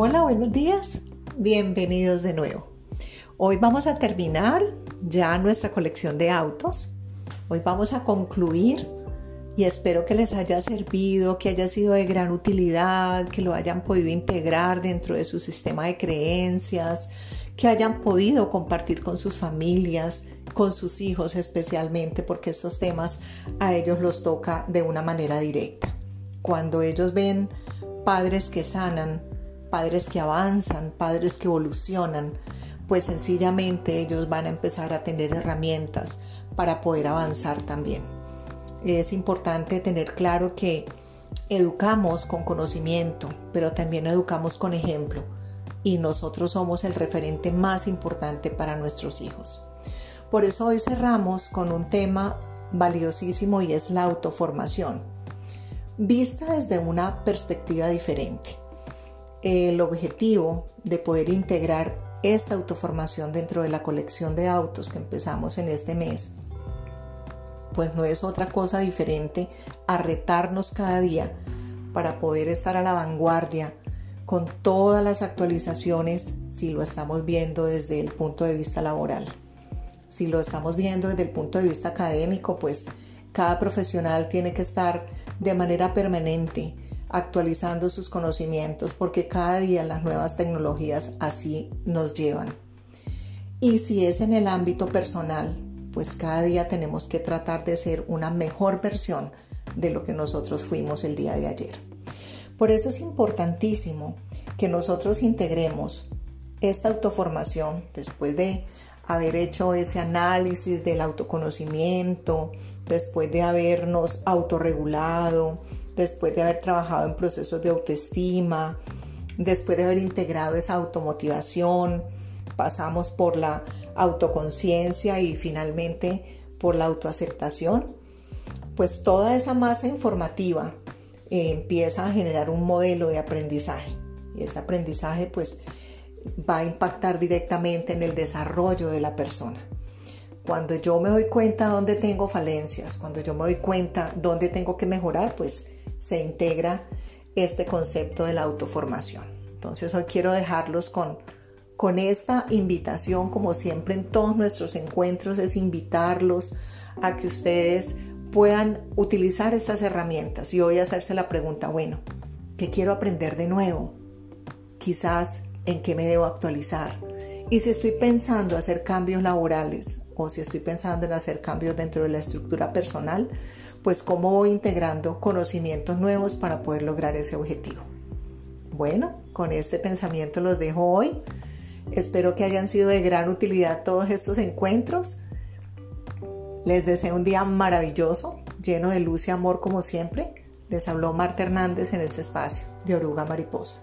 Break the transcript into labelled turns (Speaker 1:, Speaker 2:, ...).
Speaker 1: Hola, buenos días. Bienvenidos de nuevo. Hoy vamos a terminar ya nuestra colección de autos. Hoy vamos a concluir y espero que les haya servido, que haya sido de gran utilidad, que lo hayan podido integrar dentro de su sistema de creencias, que hayan podido compartir con sus familias, con sus hijos especialmente, porque estos temas a ellos los toca de una manera directa. Cuando ellos ven padres que sanan, padres que avanzan, padres que evolucionan, pues sencillamente ellos van a empezar a tener herramientas para poder avanzar también. Es importante tener claro que educamos con conocimiento, pero también educamos con ejemplo y nosotros somos el referente más importante para nuestros hijos. Por eso hoy cerramos con un tema valiosísimo y es la autoformación, vista desde una perspectiva diferente el objetivo de poder integrar esta autoformación dentro de la colección de autos que empezamos en este mes, pues no es otra cosa diferente a retarnos cada día para poder estar a la vanguardia con todas las actualizaciones si lo estamos viendo desde el punto de vista laboral. Si lo estamos viendo desde el punto de vista académico, pues cada profesional tiene que estar de manera permanente actualizando sus conocimientos porque cada día las nuevas tecnologías así nos llevan. Y si es en el ámbito personal, pues cada día tenemos que tratar de ser una mejor versión de lo que nosotros fuimos el día de ayer. Por eso es importantísimo que nosotros integremos esta autoformación después de haber hecho ese análisis del autoconocimiento, después de habernos autorregulado, después de haber trabajado en procesos de autoestima, después de haber integrado esa automotivación, pasamos por la autoconciencia y finalmente por la autoaceptación, pues toda esa masa informativa eh, empieza a generar un modelo de aprendizaje y ese aprendizaje pues va a impactar directamente en el desarrollo de la persona. Cuando yo me doy cuenta dónde tengo falencias, cuando yo me doy cuenta dónde tengo que mejorar, pues se integra este concepto de la autoformación. Entonces hoy quiero dejarlos con, con esta invitación, como siempre en todos nuestros encuentros, es invitarlos a que ustedes puedan utilizar estas herramientas y hoy hacerse la pregunta, bueno, ¿qué quiero aprender de nuevo? Quizás en qué me debo actualizar. Y si estoy pensando hacer cambios laborales o si estoy pensando en hacer cambios dentro de la estructura personal, pues cómo voy integrando conocimientos nuevos para poder lograr ese objetivo. Bueno, con este pensamiento los dejo hoy. Espero que hayan sido de gran utilidad todos estos encuentros. Les deseo un día maravilloso, lleno de luz y amor como siempre. Les habló Marta Hernández en este espacio de Oruga Mariposa.